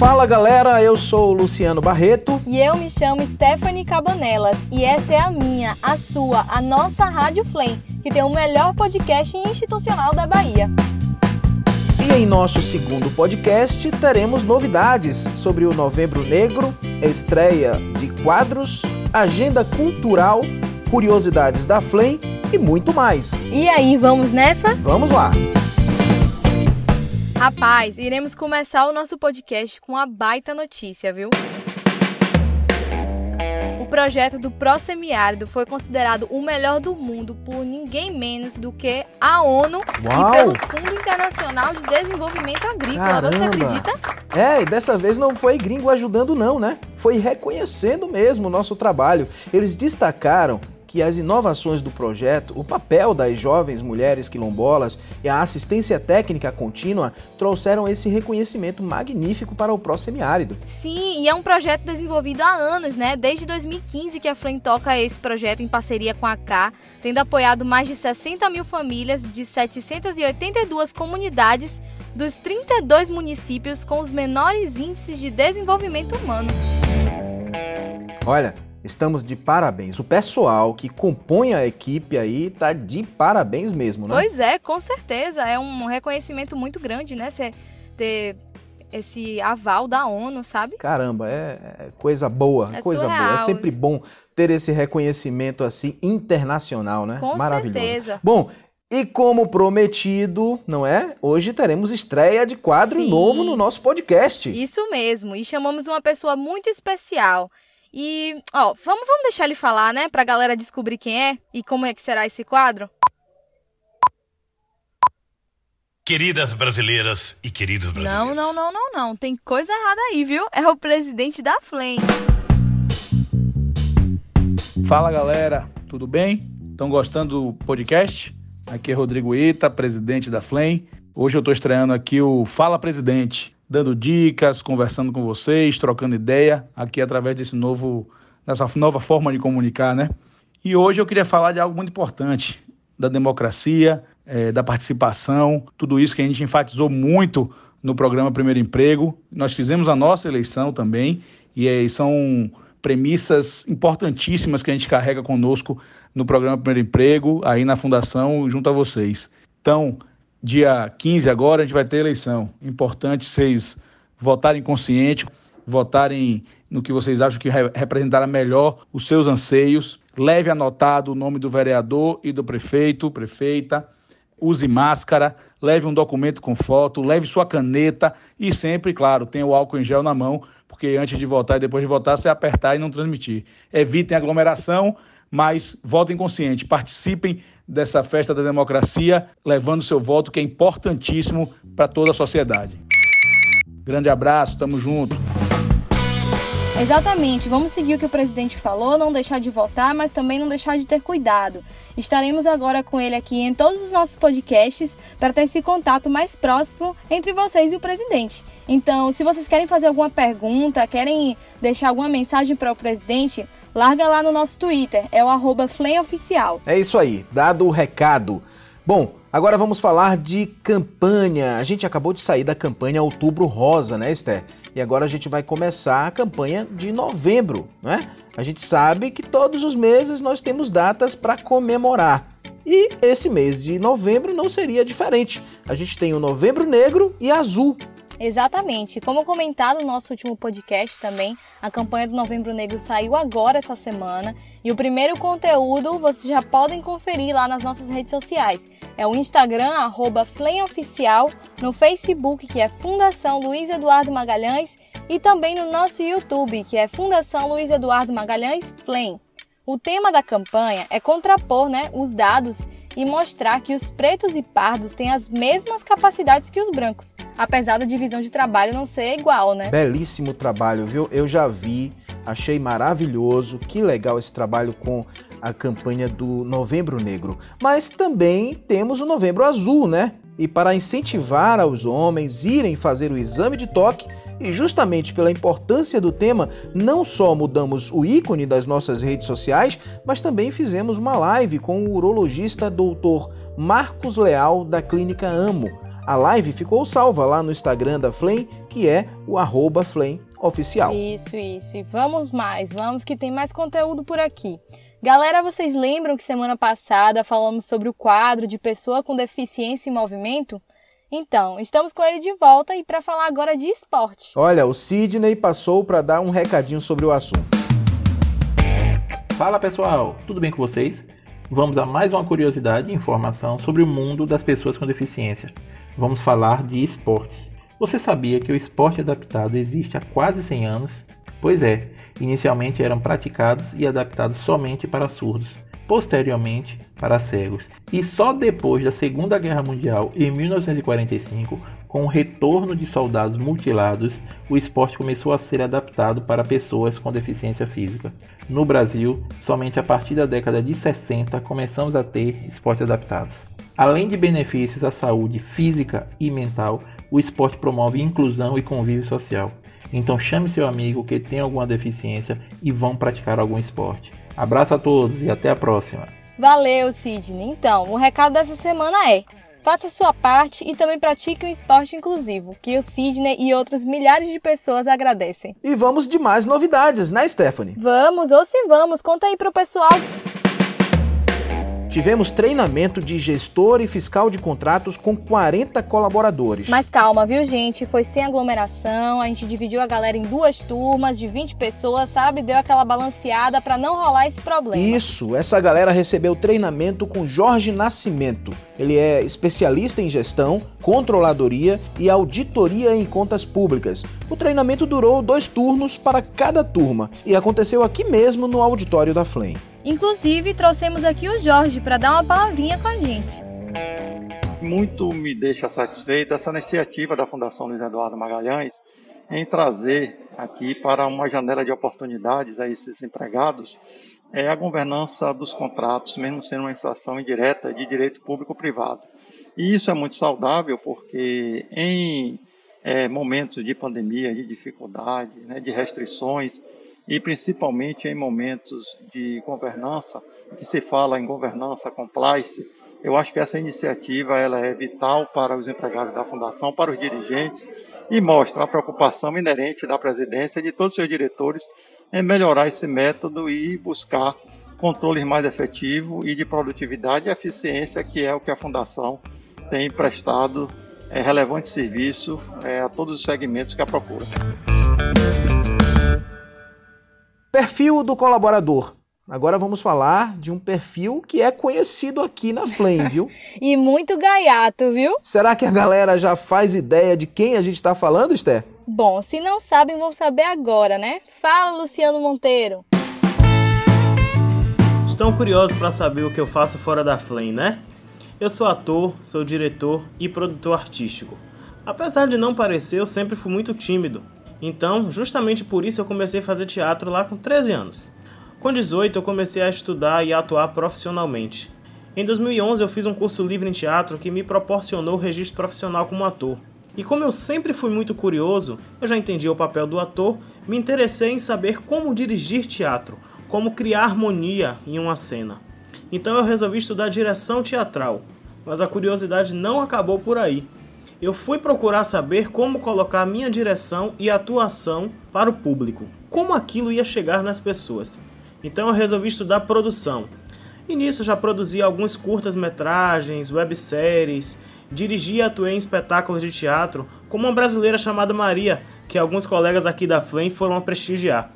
Fala galera, eu sou o Luciano Barreto. E eu me chamo Stephanie Cabanelas. E essa é a minha, a sua, a nossa Rádio Flame, que tem o melhor podcast institucional da Bahia. E em nosso segundo podcast teremos novidades sobre o Novembro Negro, estreia de quadros, agenda cultural, curiosidades da Flame e muito mais. E aí, vamos nessa? Vamos lá! Rapaz, iremos começar o nosso podcast com uma baita notícia, viu? O projeto do Prosemiárido foi considerado o melhor do mundo por ninguém menos do que a ONU Uau. e pelo Fundo Internacional de Desenvolvimento Agrícola. Caramba. Você acredita? É, e dessa vez não foi gringo ajudando não, né? Foi reconhecendo mesmo o nosso trabalho. Eles destacaram que as inovações do projeto, o papel das jovens mulheres quilombolas e a assistência técnica contínua trouxeram esse reconhecimento magnífico para o pró-semiárido. Sim, e é um projeto desenvolvido há anos, né? Desde 2015 que a Flame toca esse projeto em parceria com a K, tendo apoiado mais de 60 mil famílias de 782 comunidades dos 32 municípios com os menores índices de desenvolvimento humano. Olha, estamos de parabéns. O pessoal que compõe a equipe aí tá de parabéns mesmo, né? Pois é, com certeza. É um reconhecimento muito grande, né? Você ter esse aval da ONU, sabe? Caramba, é, é coisa boa, É coisa boa. É surreal. sempre bom ter esse reconhecimento assim internacional, né? Com Maravilhoso. certeza. Bom, e como prometido, não é? Hoje teremos estreia de quadro Sim. novo no nosso podcast. Isso mesmo. E chamamos uma pessoa muito especial. E, ó, vamos, vamos deixar ele falar, né? Pra galera descobrir quem é e como é que será esse quadro? Queridas brasileiras e queridos brasileiros. Não, não, não, não, não. Tem coisa errada aí, viu? É o presidente da Flame. Fala galera, tudo bem? Estão gostando do podcast? Aqui é Rodrigo Ita, presidente da Flame. Hoje eu estou estreando aqui o Fala Presidente, dando dicas, conversando com vocês, trocando ideia aqui através desse novo, dessa nova forma de comunicar, né? E hoje eu queria falar de algo muito importante, da democracia, eh, da participação, tudo isso que a gente enfatizou muito no programa Primeiro Emprego. Nós fizemos a nossa eleição também e eh, são premissas importantíssimas que a gente carrega conosco no programa Primeiro Emprego, aí na Fundação, junto a vocês. Então, dia 15 agora a gente vai ter eleição. Importante vocês votarem consciente, votarem no que vocês acham que re- representará melhor os seus anseios. Leve anotado o nome do vereador e do prefeito, prefeita. Use máscara, leve um documento com foto, leve sua caneta e sempre, claro, tenha o álcool em gel na mão, porque antes de votar e depois de votar, você apertar e não transmitir. Evitem aglomeração, mas votem consciente, participem dessa festa da democracia, levando seu voto, que é importantíssimo para toda a sociedade. Grande abraço, tamo junto. Exatamente, vamos seguir o que o presidente falou, não deixar de votar, mas também não deixar de ter cuidado. Estaremos agora com ele aqui em todos os nossos podcasts para ter esse contato mais próximo entre vocês e o presidente. Então, se vocês querem fazer alguma pergunta, querem deixar alguma mensagem para o presidente, larga lá no nosso Twitter, é o arroba FlameOficial. É isso aí, dado o recado. Bom, agora vamos falar de campanha. A gente acabou de sair da campanha Outubro Rosa, né, Esther? E agora a gente vai começar a campanha de novembro, né? A gente sabe que todos os meses nós temos datas para comemorar. E esse mês de novembro não seria diferente. A gente tem o Novembro Negro e Azul. Exatamente. Como comentado no nosso último podcast também, a campanha do Novembro Negro saiu agora essa semana e o primeiro conteúdo vocês já podem conferir lá nas nossas redes sociais. É o Instagram, arroba FlameOficial, no Facebook, que é Fundação Luiz Eduardo Magalhães, e também no nosso YouTube, que é Fundação Luiz Eduardo Magalhães Flame. O tema da campanha é contrapor né, os dados e mostrar que os pretos e pardos têm as mesmas capacidades que os brancos, apesar da divisão de trabalho não ser igual, né? Belíssimo trabalho, viu? Eu já vi, achei maravilhoso. Que legal esse trabalho com a campanha do Novembro Negro. Mas também temos o Novembro Azul, né? E para incentivar aos homens irem fazer o exame de toque, e justamente pela importância do tema, não só mudamos o ícone das nossas redes sociais, mas também fizemos uma live com o urologista doutor Marcos Leal da Clínica Amo. A live ficou salva lá no Instagram da Flame, que é o arroba Oficial. Isso, isso. E vamos mais, vamos que tem mais conteúdo por aqui. Galera, vocês lembram que semana passada falamos sobre o quadro de pessoa com deficiência em movimento? Então, estamos com ele de volta e para falar agora de esporte. Olha, o Sidney passou para dar um recadinho sobre o assunto. Fala pessoal, tudo bem com vocês? Vamos a mais uma curiosidade e informação sobre o mundo das pessoas com deficiência. Vamos falar de esportes. Você sabia que o esporte adaptado existe há quase 100 anos? Pois é, inicialmente eram praticados e adaptados somente para surdos, posteriormente para cegos. E só depois da Segunda Guerra Mundial, em 1945, com o retorno de soldados mutilados, o esporte começou a ser adaptado para pessoas com deficiência física. No Brasil, somente a partir da década de 60 começamos a ter esportes adaptados. Além de benefícios à saúde física e mental, o esporte promove inclusão e convívio social. Então chame seu amigo que tem alguma deficiência e vão praticar algum esporte. Abraço a todos e até a próxima. Valeu, Sidney. Então, o recado dessa semana é: faça sua parte e também pratique um esporte inclusivo, que o Sidney e outros milhares de pessoas agradecem. E vamos de mais novidades, né, Stephanie? Vamos, ou se vamos, conta aí pro pessoal. Tivemos treinamento de gestor e fiscal de contratos com 40 colaboradores. Mas calma, viu, gente? Foi sem aglomeração, a gente dividiu a galera em duas turmas de 20 pessoas, sabe? Deu aquela balanceada para não rolar esse problema. Isso, essa galera recebeu treinamento com Jorge Nascimento. Ele é especialista em gestão, controladoria e auditoria em contas públicas. O treinamento durou dois turnos para cada turma e aconteceu aqui mesmo no auditório da Flame. Inclusive, trouxemos aqui o Jorge para dar uma palavrinha com a gente. Muito me deixa satisfeito essa iniciativa da Fundação Luiz Eduardo Magalhães em trazer aqui para uma janela de oportunidades a esses empregados é a governança dos contratos, mesmo sendo uma situação indireta de direito público-privado. E isso é muito saudável porque em é, momentos de pandemia, de dificuldade, né, de restrições, e principalmente em momentos de governança, que se fala em governança compliance, eu acho que essa iniciativa ela é vital para os empregados da fundação, para os dirigentes e mostra a preocupação inerente da presidência e de todos os seus diretores em melhorar esse método e buscar controles mais efetivos e de produtividade e eficiência, que é o que a fundação tem prestado é, relevante serviço é, a todos os segmentos que a procura. Perfil do colaborador. Agora vamos falar de um perfil que é conhecido aqui na Flame, viu? e muito gaiato, viu? Será que a galera já faz ideia de quem a gente está falando, Esther? Bom, se não sabem, vão saber agora, né? Fala, Luciano Monteiro. Estão curiosos para saber o que eu faço fora da Flame, né? Eu sou ator, sou diretor e produtor artístico. Apesar de não parecer, eu sempre fui muito tímido. Então, justamente por isso eu comecei a fazer teatro lá com 13 anos. Com 18 eu comecei a estudar e a atuar profissionalmente. Em 2011 eu fiz um curso livre em teatro que me proporcionou o registro profissional como ator. E como eu sempre fui muito curioso, eu já entendi o papel do ator, me interessei em saber como dirigir teatro, como criar harmonia em uma cena. Então eu resolvi estudar direção teatral. Mas a curiosidade não acabou por aí eu fui procurar saber como colocar minha direção e atuação para o público, como aquilo ia chegar nas pessoas. Então eu resolvi estudar produção. E nisso já produzi alguns curtas-metragens, webséries, dirigi e atuei em espetáculos de teatro, como uma brasileira chamada Maria, que alguns colegas aqui da Flame foram prestigiar.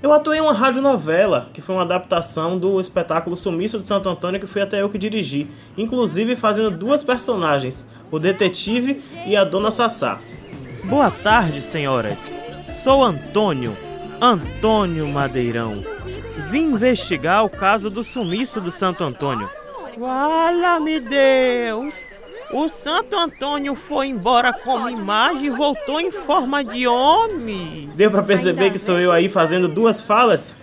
Eu atuei em uma radionovela, que foi uma adaptação do espetáculo Sumiço de Santo Antônio, que fui até eu que dirigi, inclusive fazendo duas personagens, o detetive e a dona Sassá. Boa tarde, senhoras. Sou Antônio, Antônio Madeirão. Vim investigar o caso do sumiço do Santo Antônio. Fala-me Deus! O Santo Antônio foi embora como imagem e voltou em forma de homem. Deu para perceber que sou eu aí fazendo duas falas?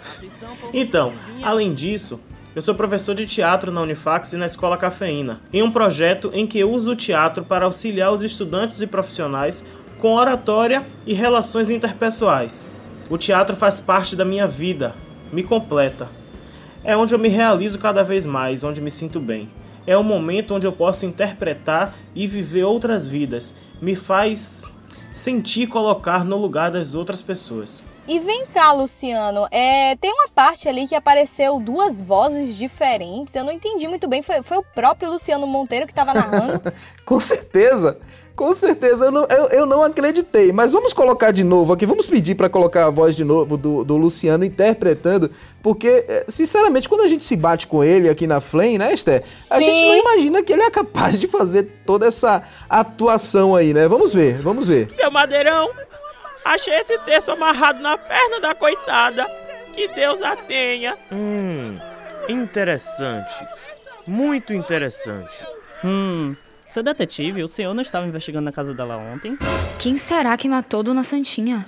Então, além disso, eu sou professor de teatro na Unifax e na Escola Cafeína, em um projeto em que uso o teatro para auxiliar os estudantes e profissionais com oratória e relações interpessoais. O teatro faz parte da minha vida, me completa. É onde eu me realizo cada vez mais, onde me sinto bem. É o momento onde eu posso interpretar e viver outras vidas. Me faz sentir colocar no lugar das outras pessoas. E vem cá, Luciano, é, tem uma parte ali que apareceu duas vozes diferentes. Eu não entendi muito bem. Foi, foi o próprio Luciano Monteiro que estava narrando? Com certeza. Com certeza, eu não, eu, eu, não acreditei. Mas vamos colocar de novo aqui, vamos pedir para colocar a voz de novo do, do Luciano interpretando, porque, eh, sinceramente, quando a gente se bate com ele aqui na Flame, né, Esther? A gente não imagina que ele é capaz de fazer toda essa atuação aí, né? Vamos ver, vamos ver. Seu Madeirão, achei esse terço amarrado na perna da coitada. Que Deus a tenha. Hum, interessante. Muito interessante. Hum, seu detetive, o senhor não estava investigando na casa dela ontem? Quem será que matou Dona Santinha?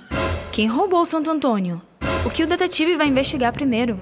Quem roubou Santo Antônio? O que o detetive vai investigar primeiro?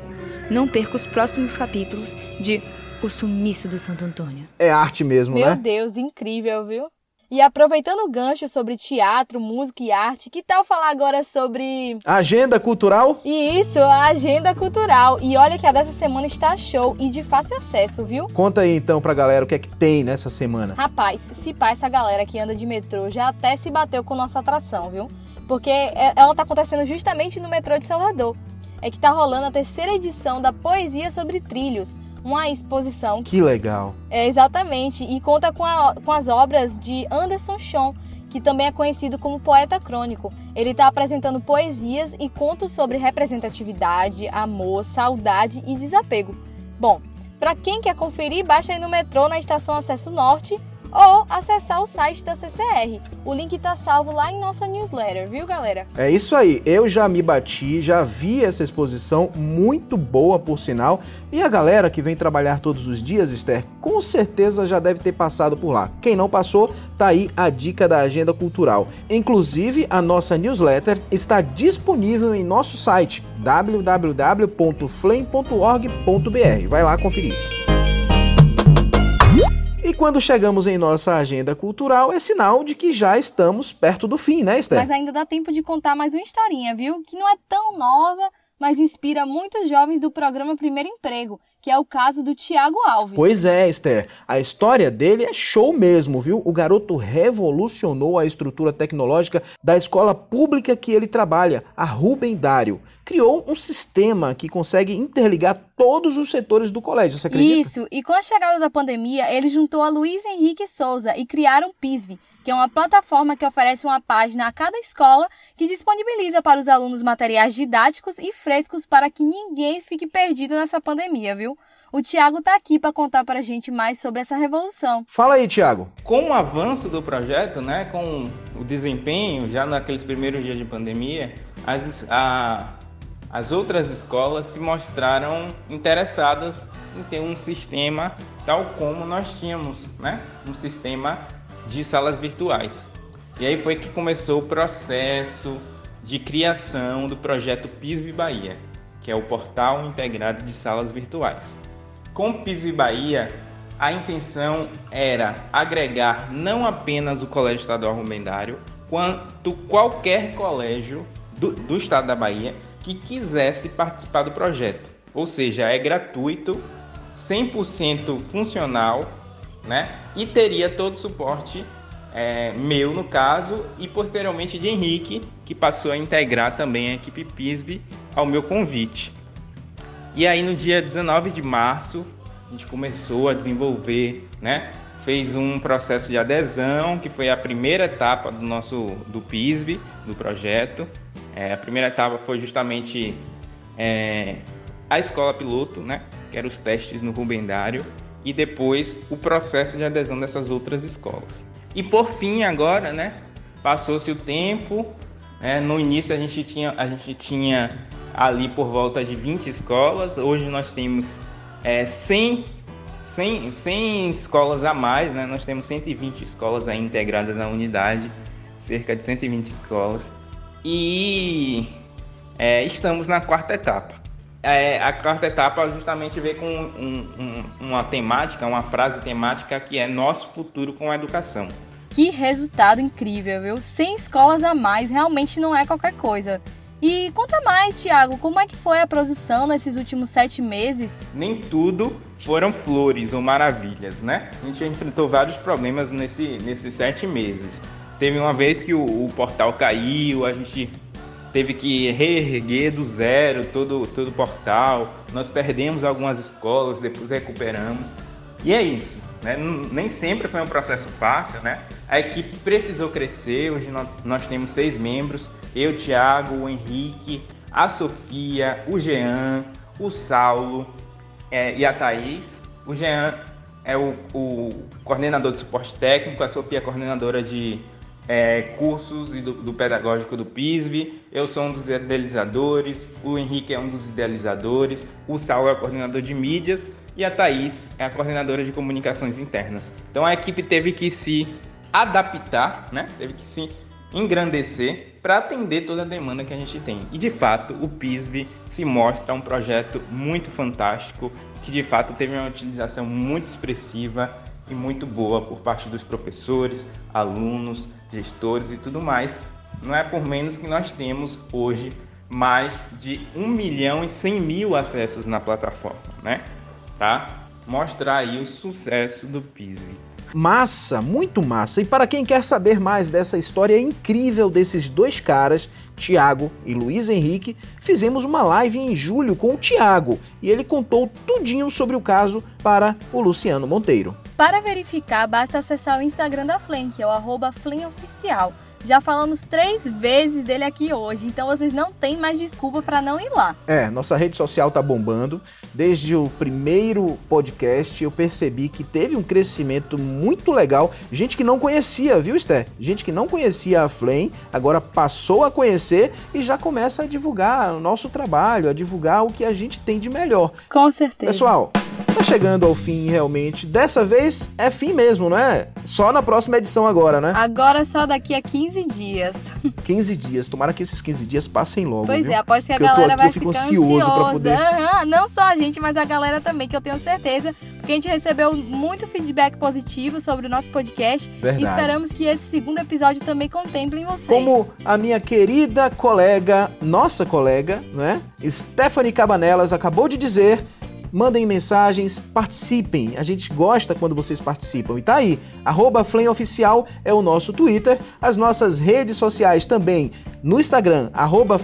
Não perca os próximos capítulos de O Sumiço do Santo Antônio. É arte mesmo, Meu né? Meu Deus, incrível, viu? E aproveitando o gancho sobre teatro, música e arte, que tal falar agora sobre. Agenda cultural? Isso, a agenda cultural. E olha que a dessa semana está show e de fácil acesso, viu? Conta aí então pra galera o que é que tem nessa semana. Rapaz, se pá, essa galera que anda de metrô já até se bateu com nossa atração, viu? Porque é, ela tá acontecendo justamente no metrô de Salvador. É que tá rolando a terceira edição da Poesia sobre Trilhos uma exposição. Que legal! É, exatamente, e conta com, a, com as obras de Anderson Chon, que também é conhecido como poeta crônico. Ele está apresentando poesias e contos sobre representatividade, amor, saudade e desapego. Bom, para quem quer conferir, basta ir no metrô na estação Acesso Norte ou acessar o site da CCR. O link está salvo lá em nossa newsletter, viu, galera? É isso aí. Eu já me bati, já vi essa exposição muito boa, por sinal. E a galera que vem trabalhar todos os dias, Esther, com certeza já deve ter passado por lá. Quem não passou, tá aí a dica da agenda cultural. Inclusive, a nossa newsletter está disponível em nosso site www.flame.org.br. Vai lá conferir. Quando chegamos em nossa agenda cultural, é sinal de que já estamos perto do fim, né, Esther? Mas ainda dá tempo de contar mais uma historinha, viu? Que não é tão nova, mas inspira muitos jovens do programa Primeiro Emprego, que é o caso do Tiago Alves. Pois é, Esther. A história dele é show mesmo, viu? O garoto revolucionou a estrutura tecnológica da escola pública que ele trabalha, a Rubem Dário criou um sistema que consegue interligar todos os setores do colégio, você acredita? Isso, e com a chegada da pandemia, ele juntou a Luiz Henrique Souza e criaram o PISV, que é uma plataforma que oferece uma página a cada escola que disponibiliza para os alunos materiais didáticos e frescos para que ninguém fique perdido nessa pandemia, viu? O Tiago está aqui para contar para a gente mais sobre essa revolução. Fala aí, Tiago. Com o avanço do projeto, né, com o desempenho já naqueles primeiros dias de pandemia, as, a, as outras escolas se mostraram interessadas em ter um sistema tal como nós tínhamos, né? Um sistema de salas virtuais. E aí foi que começou o processo de criação do projeto PISV Bahia, que é o Portal Integrado de Salas Virtuais. Com o PISV Bahia, a intenção era agregar não apenas o Colégio Estadual Rubendário, quanto qualquer colégio do, do estado da Bahia que quisesse participar do projeto. Ou seja, é gratuito, 100% funcional, né? E teria todo o suporte é, meu, no caso, e posteriormente de Henrique, que passou a integrar também a equipe PISB ao meu convite. E aí no dia 19 de março, a gente começou a desenvolver, né? Fez um processo de adesão, que foi a primeira etapa do nosso do PISB, do projeto. É, a primeira etapa foi justamente é, a escola piloto, né? Que eram os testes no Rubendário. E depois o processo de adesão dessas outras escolas. E por fim, agora, né? Passou-se o tempo. Né, no início a gente, tinha, a gente tinha ali por volta de 20 escolas. Hoje nós temos é, 100, 100, 100 escolas a mais. Né? Nós temos 120 escolas aí integradas na unidade. Cerca de 120 escolas e é, estamos na quarta etapa. É, a quarta etapa justamente vem com um, um, uma temática, uma frase temática que é Nosso Futuro com a Educação. Que resultado incrível, viu? 100 escolas a mais realmente não é qualquer coisa. E conta mais, Thiago, como é que foi a produção nesses últimos sete meses? Nem tudo foram flores ou maravilhas, né? A gente enfrentou vários problemas nesse, nesses sete meses. Teve uma vez que o, o portal caiu, a gente teve que reerguer do zero todo, todo o portal. Nós perdemos algumas escolas, depois recuperamos. E é isso. Né? Nem sempre foi um processo fácil. Né? A equipe precisou crescer. Hoje nós, nós temos seis membros: eu, Thiago, o Henrique, a Sofia, o Jean, o Saulo é, e a Thaís. O Jean é o, o coordenador de suporte técnico, a Sofia é coordenadora de é, cursos e do, do, pedagógico do PISV. Eu sou um dos idealizadores, o Henrique é um dos idealizadores, o Saulo é o coordenador de mídias e a Thaís é a coordenadora de comunicações internas. Então a equipe teve que se adaptar, né? teve que se engrandecer para atender toda a demanda que a gente tem. E de fato, o PISV se mostra um projeto muito fantástico, que de fato teve uma utilização muito expressiva e muito boa por parte dos professores, alunos, gestores e tudo mais. Não é por menos que nós temos hoje mais de 1 milhão e 100 mil acessos na plataforma, né? Tá? Mostrar aí o sucesso do PISV. Massa, muito massa. E para quem quer saber mais dessa história incrível desses dois caras, Tiago e Luiz Henrique, fizemos uma live em julho com o Tiago e ele contou tudinho sobre o caso para o Luciano Monteiro. Para verificar, basta acessar o Instagram da Flem, que é o arroba FlemOficial. Já falamos três vezes dele aqui hoje, então vocês não têm mais desculpa para não ir lá. É, nossa rede social tá bombando. Desde o primeiro podcast eu percebi que teve um crescimento muito legal. Gente que não conhecia, viu, Esther? Gente que não conhecia a Flame, agora passou a conhecer e já começa a divulgar o nosso trabalho, a divulgar o que a gente tem de melhor. Com certeza. Pessoal, tá chegando ao fim realmente. Dessa vez é fim mesmo, não é? Só na próxima edição agora, né? Agora só daqui a 15 dias. 15 dias. Tomara que esses 15 dias passem logo. Pois viu? é, aposto que a Porque galera aqui, vai ficar ansioso ansiosa. poder. Aham, não só a gente, mas a galera também, que eu tenho certeza. Porque a gente recebeu muito feedback positivo sobre o nosso podcast. Verdade. E esperamos que esse segundo episódio também contemple vocês. Como a minha querida colega, nossa colega, né? Stephanie Cabanelas acabou de dizer, mandem mensagens, participem. A gente gosta quando vocês participam. E tá aí, arroba Flame Oficial é o nosso Twitter, as nossas redes sociais também no Instagram, arroba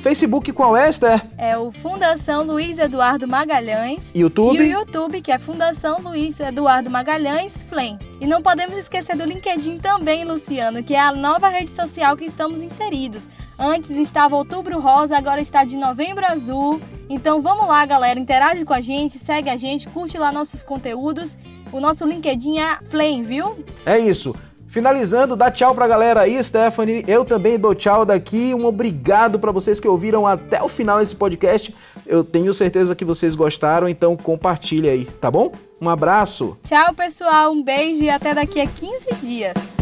Facebook qual é, Esther? É o Fundação Luiz Eduardo Magalhães. YouTube? E o YouTube, que é Fundação Luiz Eduardo Magalhães Flem. E não podemos esquecer do LinkedIn também, Luciano, que é a nova rede social que estamos inseridos. Antes estava Outubro Rosa, agora está de Novembro Azul. Então vamos lá, galera, interage com a gente, segue a gente, curte lá nossos conteúdos. O nosso LinkedIn é Flame, viu? É isso. Finalizando, dá tchau pra galera aí, Stephanie. Eu também dou tchau daqui. Um obrigado para vocês que ouviram até o final esse podcast. Eu tenho certeza que vocês gostaram, então compartilhe aí, tá bom? Um abraço. Tchau, pessoal. Um beijo e até daqui a 15 dias.